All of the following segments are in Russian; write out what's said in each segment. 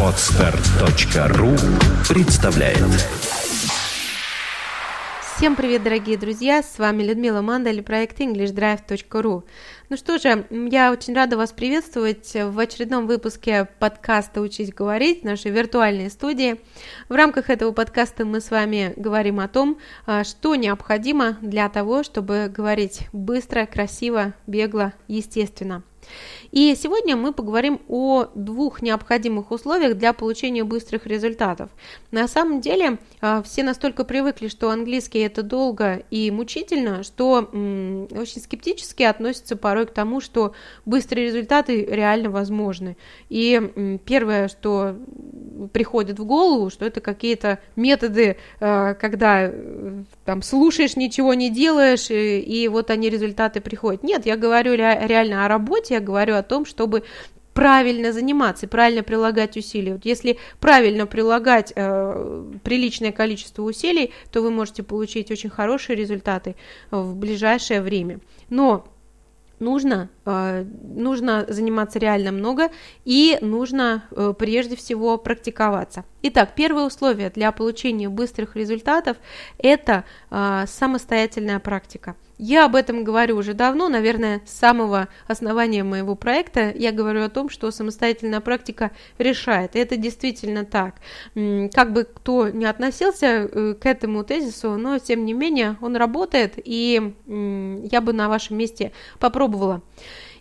Отстар.ру представляет Всем привет, дорогие друзья! С вами Людмила Мандаль, проект EnglishDrive.ru. Ну что же, я очень рада вас приветствовать в очередном выпуске подкаста «Учить говорить» нашей виртуальной студии. В рамках этого подкаста мы с вами говорим о том, а, что необходимо для того, чтобы говорить быстро, красиво, бегло, естественно. И сегодня мы поговорим о двух необходимых условиях для получения быстрых результатов. На самом деле а, все настолько привыкли, что английский это долго и мучительно, что очень скептически относятся порой к тому, что быстрые результаты реально возможны. И первое, что приходит в голову, что это какие-то методы, а, когда э, там слушаешь, ничего не делаешь, и, и вот они результаты приходят. Нет, я говорю реально о работе, я говорю о том, чтобы правильно заниматься, правильно прилагать усилия. Вот если правильно прилагать э, приличное количество усилий, то вы можете получить очень хорошие результаты в ближайшее время. Но нужно, э, нужно заниматься реально много и нужно э, прежде всего практиковаться. Итак, первое условие для получения быстрых результатов – это э, самостоятельная практика. Я об этом говорю уже давно, наверное, с самого основания моего проекта я говорю о том, что самостоятельная практика решает. И это действительно так. Как бы кто не относился к этому тезису, но тем не менее он работает, и я бы на вашем месте попробовала.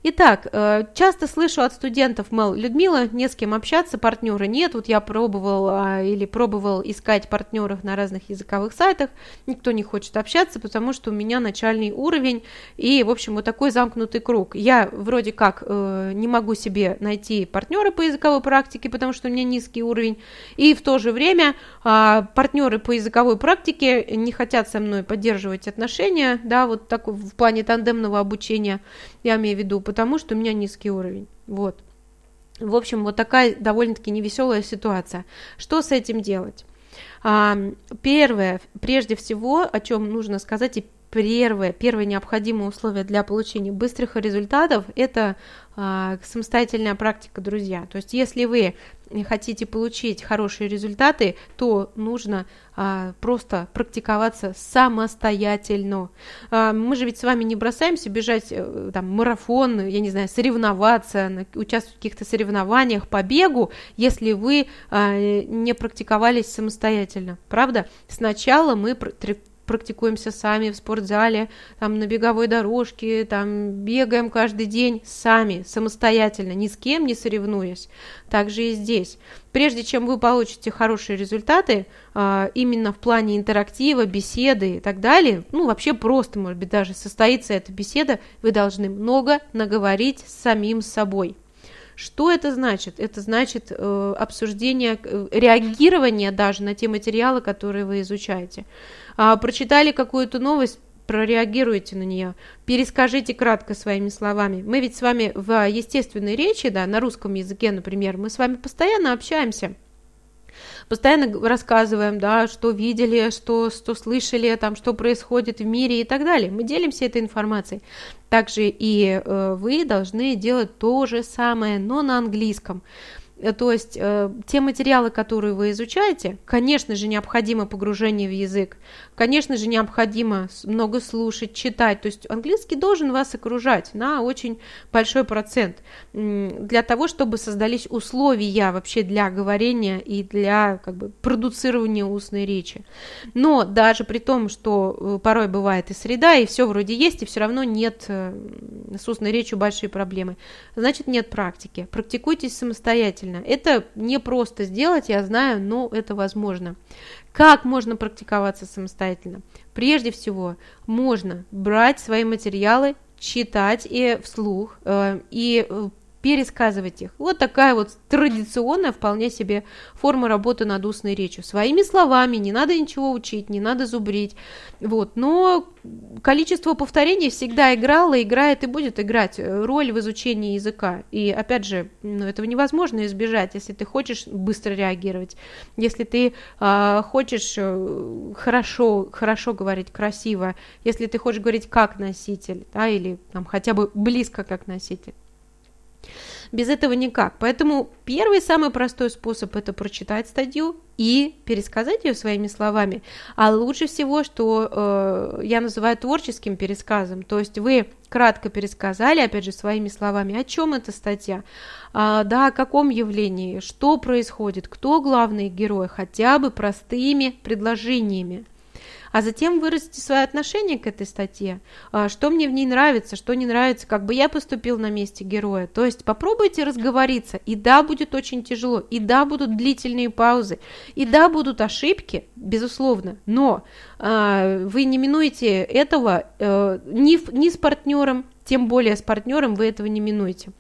Итак, э, часто слышу от студентов, мол, Людмила, не с кем общаться, партнера нет, вот я пробовал а, или пробовал искать партнеров на разных языковых сайтах, никто не хочет общаться, потому что у меня начальный уровень, и, в общем, вот такой замкнутый круг. Я вроде как э, не могу себе найти партнера по языковой практике, потому что у меня низкий уровень, и в то же время а, партнеры по языковой практике не хотят со мной поддерживать отношения, да, вот так в плане тандемного обучения, я имею в виду, потому что у меня низкий уровень. Вот. В общем, вот такая довольно-таки невеселая ситуация. Что с этим делать? Первое, прежде всего, о чем нужно сказать и первое, первое необходимое условие для получения быстрых результатов – это а, самостоятельная практика, друзья. То есть, если вы хотите получить хорошие результаты, то нужно а, просто практиковаться самостоятельно. А, мы же ведь с вами не бросаемся бежать э, там марафон, я не знаю, соревноваться, участвовать в каких-то соревнованиях по бегу, если вы а, не практиковались самостоятельно, правда? Сначала мы практикуемся сами в спортзале, там на беговой дорожке, там бегаем каждый день сами, самостоятельно, ни с кем не соревнуясь. Также и здесь. Прежде чем вы получите хорошие результаты, а, именно в плане интерактива, беседы и так далее, ну вообще просто, может быть, даже состоится эта беседа, вы должны много наговорить с самим собой. Что это значит? Это значит э, обсуждение, э, реагирование даже на те материалы, которые вы изучаете. А, прочитали какую-то новость, прореагируйте на нее, перескажите кратко своими словами. Мы ведь с вами в естественной речи, да, на русском языке, например, мы с вами постоянно общаемся постоянно рассказываем, да, что видели, что, что слышали, там, что происходит в мире и так далее. Мы делимся этой информацией. Также и э, вы должны делать то же самое, но на английском. Э, то есть э, те материалы, которые вы изучаете, конечно же, необходимо погружение в язык, конечно же, необходимо много слушать, читать. То есть английский должен вас окружать на очень большой процент для того, чтобы создались условия вообще для говорения и для как бы, продуцирования устной речи. Но даже при том, что э, порой бывает и среда, и все вроде есть, и все равно нет с устной речью большие проблемы, значит нет практики. Практикуйтесь самостоятельно. Это не просто сделать, я знаю, но это возможно. Как можно практиковаться самостоятельно? Прежде всего, можно брать свои материалы, читать и вслух, э, и э, пересказывать их. Вот такая вот традиционная вполне себе форма работы над устной речью. Своими словами, не надо ничего учить, не надо зубрить. Вот. Но количество повторений всегда играло, играет и будет играть роль в изучении языка. И опять же, ну, этого невозможно избежать, если ты хочешь быстро реагировать, если ты э, хочешь э, хорошо, хорошо говорить, красиво, если ты хочешь говорить как носитель, да, или там, хотя бы близко как носитель. Без этого никак. Поэтому первый самый простой способ – это прочитать статью и пересказать ее своими словами. А лучше всего, что э, я называю творческим пересказом. То есть вы кратко пересказали, опять же, своими словами, о чем эта статья, а, да, о каком явлении, что происходит, кто главный герой, хотя бы простыми предложениями а затем выразите свое отношение к этой статье, а, что мне в ней нравится, что не нравится, как бы я поступил на месте героя. То есть попробуйте разговориться, и да, будет очень тяжело, и да, будут длительные паузы, и да, будут ошибки, безусловно, но э, вы не минуете этого э, ни, ни с партнером, тем более с партнером вы этого не минуете.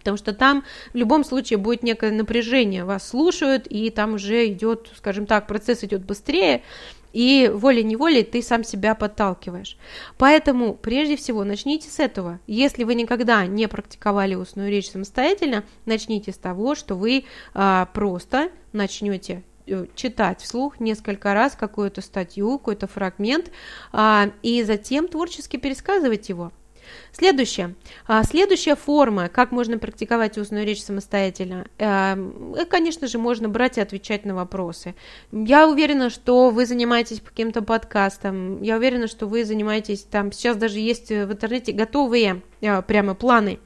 Потому что там в любом случае будет некое напряжение, вас слушают, и там уже идет, скажем так, процесс идет быстрее, и волей-неволей ты сам себя подталкиваешь. Поэтому, прежде всего, начните с этого. Если вы никогда не практиковали устную речь самостоятельно, начните с того, что вы а, просто начнете э, читать вслух несколько раз какую-то статью, какой-то фрагмент, а, и затем творчески пересказывать его. Следующее. А, следующая форма, как можно практиковать устную речь самостоятельно. Эм, э, конечно же, можно брать и отвечать на вопросы. Я уверена, что вы занимаетесь каким-то подкастом. Я уверена, что вы занимаетесь там. Сейчас даже есть в интернете готовые э, прямо планы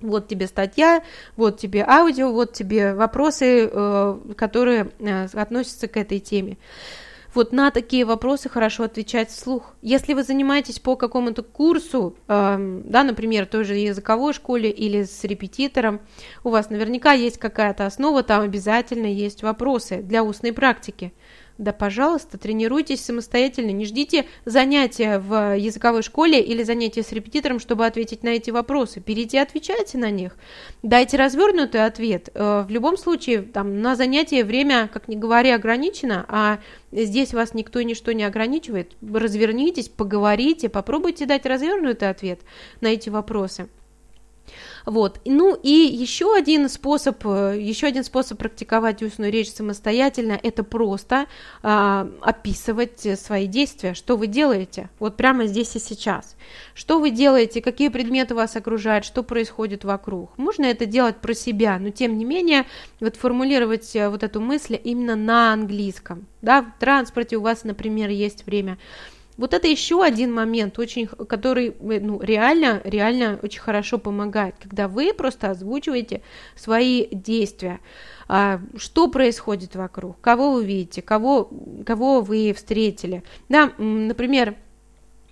вот тебе статья, вот тебе аудио, вот тебе вопросы, э, которые относятся к этой теме. Вот на такие вопросы хорошо отвечать вслух. Если вы занимаетесь по какому-то курсу, э, да, например, той же языковой школе или с репетитором, у вас наверняка есть какая-то основа, там обязательно есть вопросы для устной практики. Да, пожалуйста, тренируйтесь самостоятельно, не ждите занятия в языковой школе или занятия с репетитором, чтобы ответить на эти вопросы. Берите и отвечайте на них. Дайте развернутый ответ. Э, в любом случае, там, на занятие время, как ни говори, ограничено, а здесь вас никто и ничто не ограничивает. Развернитесь, поговорите, попробуйте дать развернутый ответ на эти вопросы. Вот. Ну и еще один способ, э, еще один способ практиковать устную речь самостоятельно, это просто э, описывать свои действия, что вы делаете, вот прямо здесь и сейчас. Что вы делаете, какие предметы вас окружают, что происходит вокруг. Можно это делать про себя, но тем не менее вот формулировать э, вот эту мысль именно на английском. Да, в транспорте у вас, например, есть время вот это еще один момент, очень, который э, ну, реально, реально очень хорошо помогает, когда вы просто озвучиваете свои действия. А, что происходит вокруг, кого вы видите, кого, кого вы встретили. Да, например,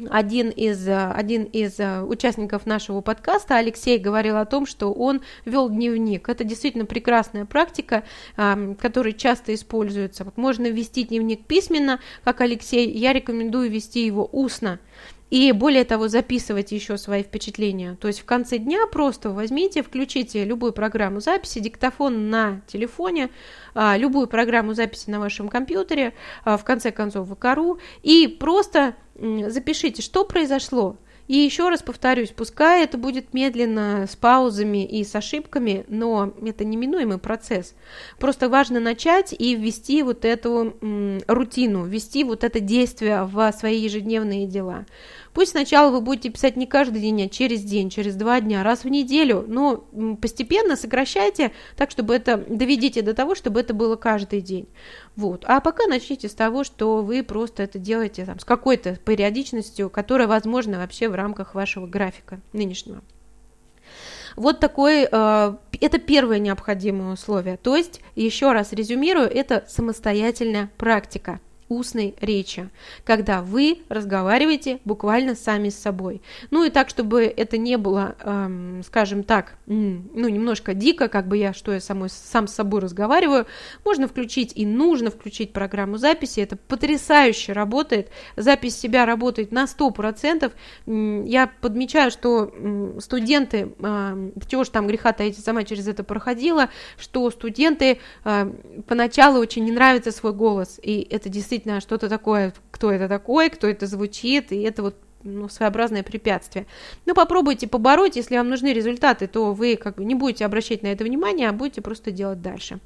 один из, э, один из э, участников нашего подкаста, Алексей, говорил о том, что он вел дневник. Это действительно прекрасная практика, которая часто используется. Можно вести дневник письменно, как Алексей, я рекомендую вести его устно. И более того, записывать еще свои впечатления. То есть в конце дня просто возьмите, включите любую программу записи, диктофон на телефоне, а, любую программу записи на вашем компьютере, а, в конце концов в ИКАРУ, и просто запишите, что произошло, и еще раз повторюсь, пускай это будет медленно, с паузами и с ошибками, но это неминуемый процесс. Просто важно начать и ввести вот эту м, рутину, ввести вот это действие в свои ежедневные дела. Пусть сначала вы будете писать не каждый день, а через день, через два дня, раз в неделю, но постепенно сокращайте так, чтобы это, доведите до того, чтобы это было каждый день. Вот. А пока начните с того, что вы просто это делаете там, с какой-то периодичностью, которая возможна вообще в рамках вашего графика нынешнего. Вот такой, э, это первое необходимое условие. То есть, еще раз резюмирую, это самостоятельная практика устной речи, когда вы разговариваете буквально сами с собой. Ну и так, чтобы это не было, эм, скажем так, ну немножко дико, как бы я, что я самой, сам с собой разговариваю, можно включить и нужно включить программу записи, это потрясающе работает, запись себя работает на 100%, я подмечаю, что студенты, э, чего ж там греха таить, сама через это проходила, что студенты э, поначалу очень не нравится свой голос, и это действительно действительно что-то такое, кто это такой, кто это звучит, и это вот ну, своеобразное препятствие. Но попробуйте побороть, если вам нужны результаты, то вы как бы не будете обращать на это внимание, а будете просто делать дальше.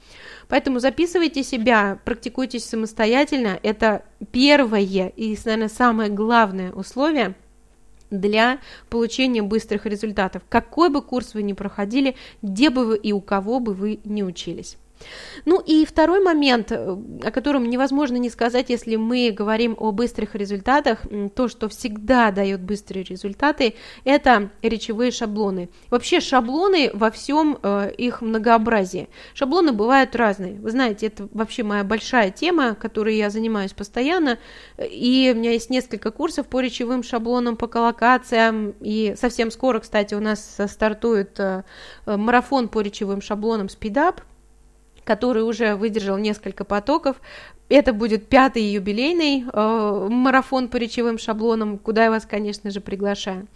Поэтому записывайте себя, практикуйтесь самостоятельно. Это первое и, наверное, самое главное условие – для получения быстрых результатов. Какой бы курс вы ни проходили, где бы вы и у кого бы вы не учились. Ну и второй момент, э, о котором невозможно не сказать, если мы говорим о быстрых результатах, то, что всегда дает быстрые результаты, это речевые шаблоны. Вообще шаблоны во всем э, их многообразии. Шаблоны бывают разные. Вы знаете, это вообще моя большая тема, которой я занимаюсь постоянно, и у меня есть несколько курсов по речевым шаблонам, по коллокациям, и совсем скоро, кстати, у нас стартует э, марафон по речевым шаблонам SpeedUp, который уже выдержал несколько потоков. Это будет пятый юбилейный э, марафон по речевым шаблонам, куда я вас, конечно же, приглашаю.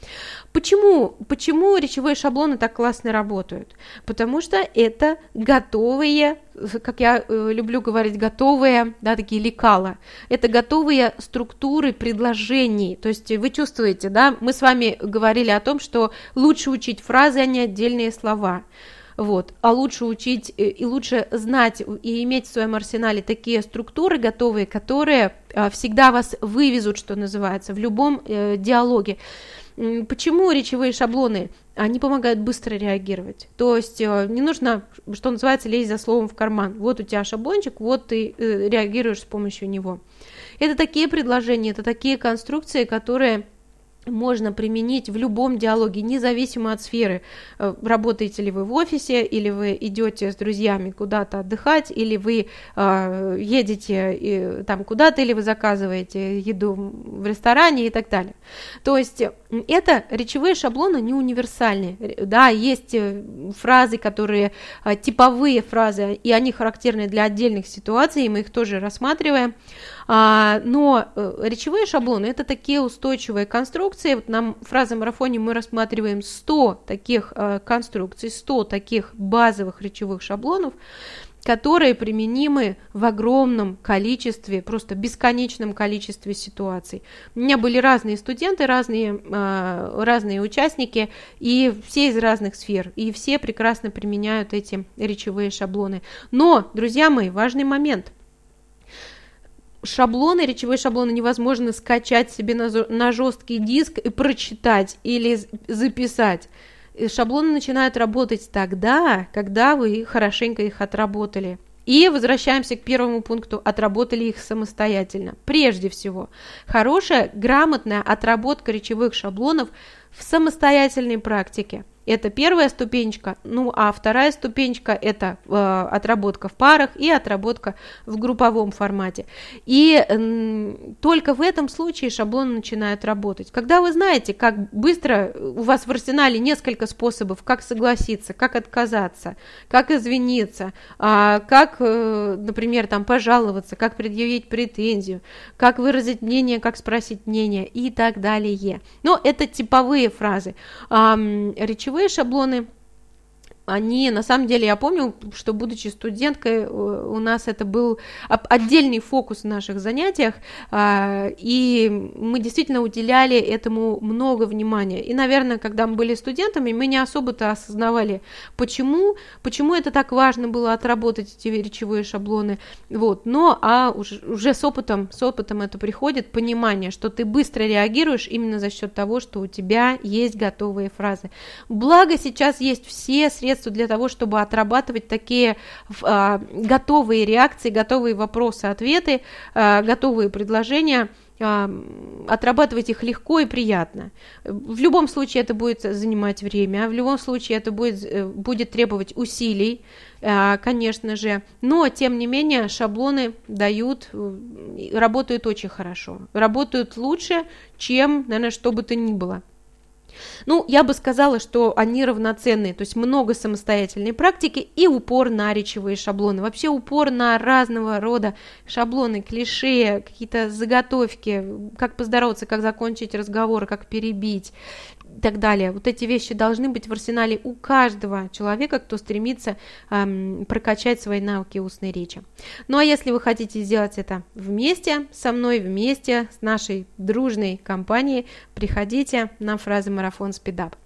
Почему? Почему речевые шаблоны так классно работают? Потому что это готовые, как я э, люблю говорить, готовые, да, такие лекала. Это готовые структуры предложений. То есть вы чувствуете, да, мы с вами говорили о том, что лучше учить фразы, а не отдельные слова вот, а лучше учить э, и лучше знать и иметь в своем арсенале такие структуры готовые, которые а, всегда вас вывезут, что называется, в любом э, диалоге. Почему речевые шаблоны? Они помогают быстро реагировать. То есть э, не нужно, что называется, лезть за словом в карман. Вот у тебя шаблончик, вот ты реагируешь с помощью него. Это такие предложения, это такие конструкции, которые можно применить в любом диалоге, независимо от сферы. Э, работаете ли вы в офисе, или вы идете с друзьями куда-то отдыхать, или вы э, едете и, там куда-то, или вы заказываете еду в ресторане и так далее. То есть это речевые шаблоны не универсальные. Да, есть э, фразы, которые э, типовые фразы, и они характерны для отдельных ситуаций, и мы их тоже рассматриваем. А, но э, речевые шаблоны это такие устойчивые конструкции. Вот нам в фразомарафоне мы рассматриваем 100 таких э, конструкций, 100 таких базовых речевых шаблонов, которые применимы в огромном количестве, просто бесконечном количестве ситуаций. У меня были разные студенты, разные, э, разные участники, и все из разных сфер, и все прекрасно применяют эти речевые шаблоны. Но, друзья мои, важный момент – шаблоны, речевые шаблоны невозможно скачать себе на, на жесткий диск и прочитать или записать. И шаблоны начинают работать тогда, когда вы хорошенько их отработали. И возвращаемся к первому пункту, отработали их самостоятельно. Прежде всего, хорошая, грамотная отработка речевых шаблонов в самостоятельной практике – это первая ступенечка, ну а вторая ступенечка это э, отработка в парах и отработка в групповом формате. И э, только в этом случае шаблон начинает работать. Когда вы знаете, как быстро у вас в арсенале несколько способов, как согласиться, как отказаться, как извиниться, э, как, э, например, там пожаловаться, как предъявить претензию, как выразить мнение, как спросить мнение и так далее. Но это типовые фразы. Э, речевые ключевые шаблоны они, на самом деле, я помню, что будучи студенткой, у нас это был отдельный фокус в наших занятиях, а, и мы действительно уделяли этому много внимания. И, наверное, когда мы были студентами, мы не особо-то осознавали, почему, почему это так важно было отработать эти речевые шаблоны. Вот. Но а уже, уже с опытом, с опытом это приходит понимание, что ты быстро реагируешь именно за счет того, что у тебя есть готовые фразы. Благо сейчас есть все средства средства для того, чтобы отрабатывать такие а, готовые реакции, готовые вопросы, ответы, а, готовые предложения а, отрабатывать их легко и приятно. В любом случае это будет занимать время, в любом случае это будет, э, будет требовать усилий, конечно же, но тем не менее шаблоны дают, э, работают очень хорошо, работают лучше, чем, наверное, что бы то ни было. Ну, я бы сказала, что они равноценные, то есть много самостоятельной практики и упор на речевые шаблоны. Вообще упор на разного рода шаблоны, клише, какие-то заготовки, как поздороваться, как закончить разговор, как перебить так далее. Вот эти вещи должны быть в арсенале у каждого человека, кто стремится эм, прокачать свои навыки устной речи. Ну а если вы хотите сделать это вместе со мной, вместе с нашей дружной компанией, приходите на фразы марафон спидап.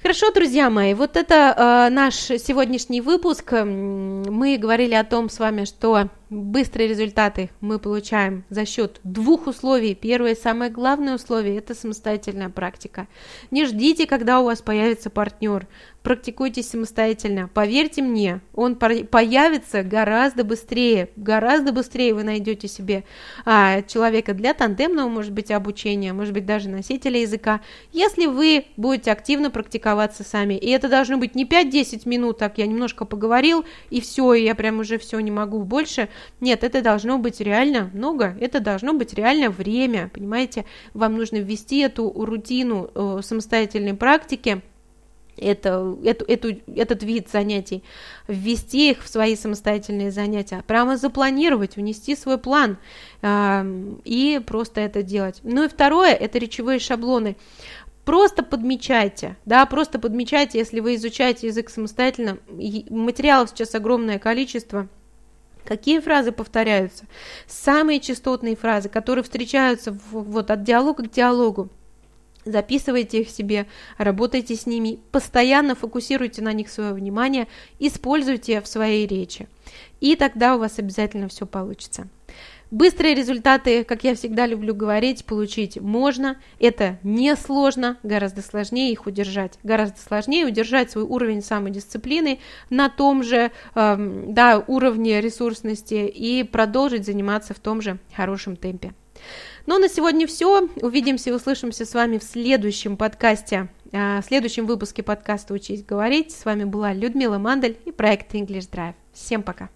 Хорошо, друзья мои, вот это э, наш сегодняшний выпуск. Мы говорили о том с вами, что быстрые результаты мы получаем за счет двух условий. Первое и самое главное условие – это самостоятельная практика. Не ждите, когда у вас появится партнер практикуйтесь самостоятельно. Поверьте мне, он появится гораздо быстрее, гораздо быстрее вы найдете себе а, человека для тандемного, может быть, обучения, может быть, даже носителя языка, если вы будете активно практиковаться сами. И это должно быть не 5-10 минут, так я немножко поговорил, и все, и я прям уже все не могу больше. Нет, это должно быть реально много, это должно быть реально время, понимаете? Вам нужно ввести эту рутину э, самостоятельной практики, это, эту, эту, этот вид занятий, ввести их в свои самостоятельные занятия, прямо запланировать, внести свой план э, и просто это делать. Ну и второе, это речевые шаблоны. Просто подмечайте, да, просто подмечайте, если вы изучаете язык самостоятельно, материалов сейчас огромное количество, Какие фразы повторяются? Самые частотные фразы, которые встречаются в, вот от диалога к диалогу. Записывайте их себе, работайте с ними, постоянно фокусируйте на них свое внимание, используйте в своей речи. И тогда у вас обязательно все получится. Быстрые результаты, как я всегда люблю говорить, получить можно. Это несложно, гораздо сложнее их удержать. Гораздо сложнее удержать свой уровень самодисциплины на том же э, да, уровне ресурсности и продолжить заниматься в том же хорошем темпе. Ну, на сегодня все. Увидимся и услышимся с вами в следующем подкасте, а, в следующем выпуске подкаста «Учись говорить». С вами была Людмила Мандель и проект English Drive. Всем пока!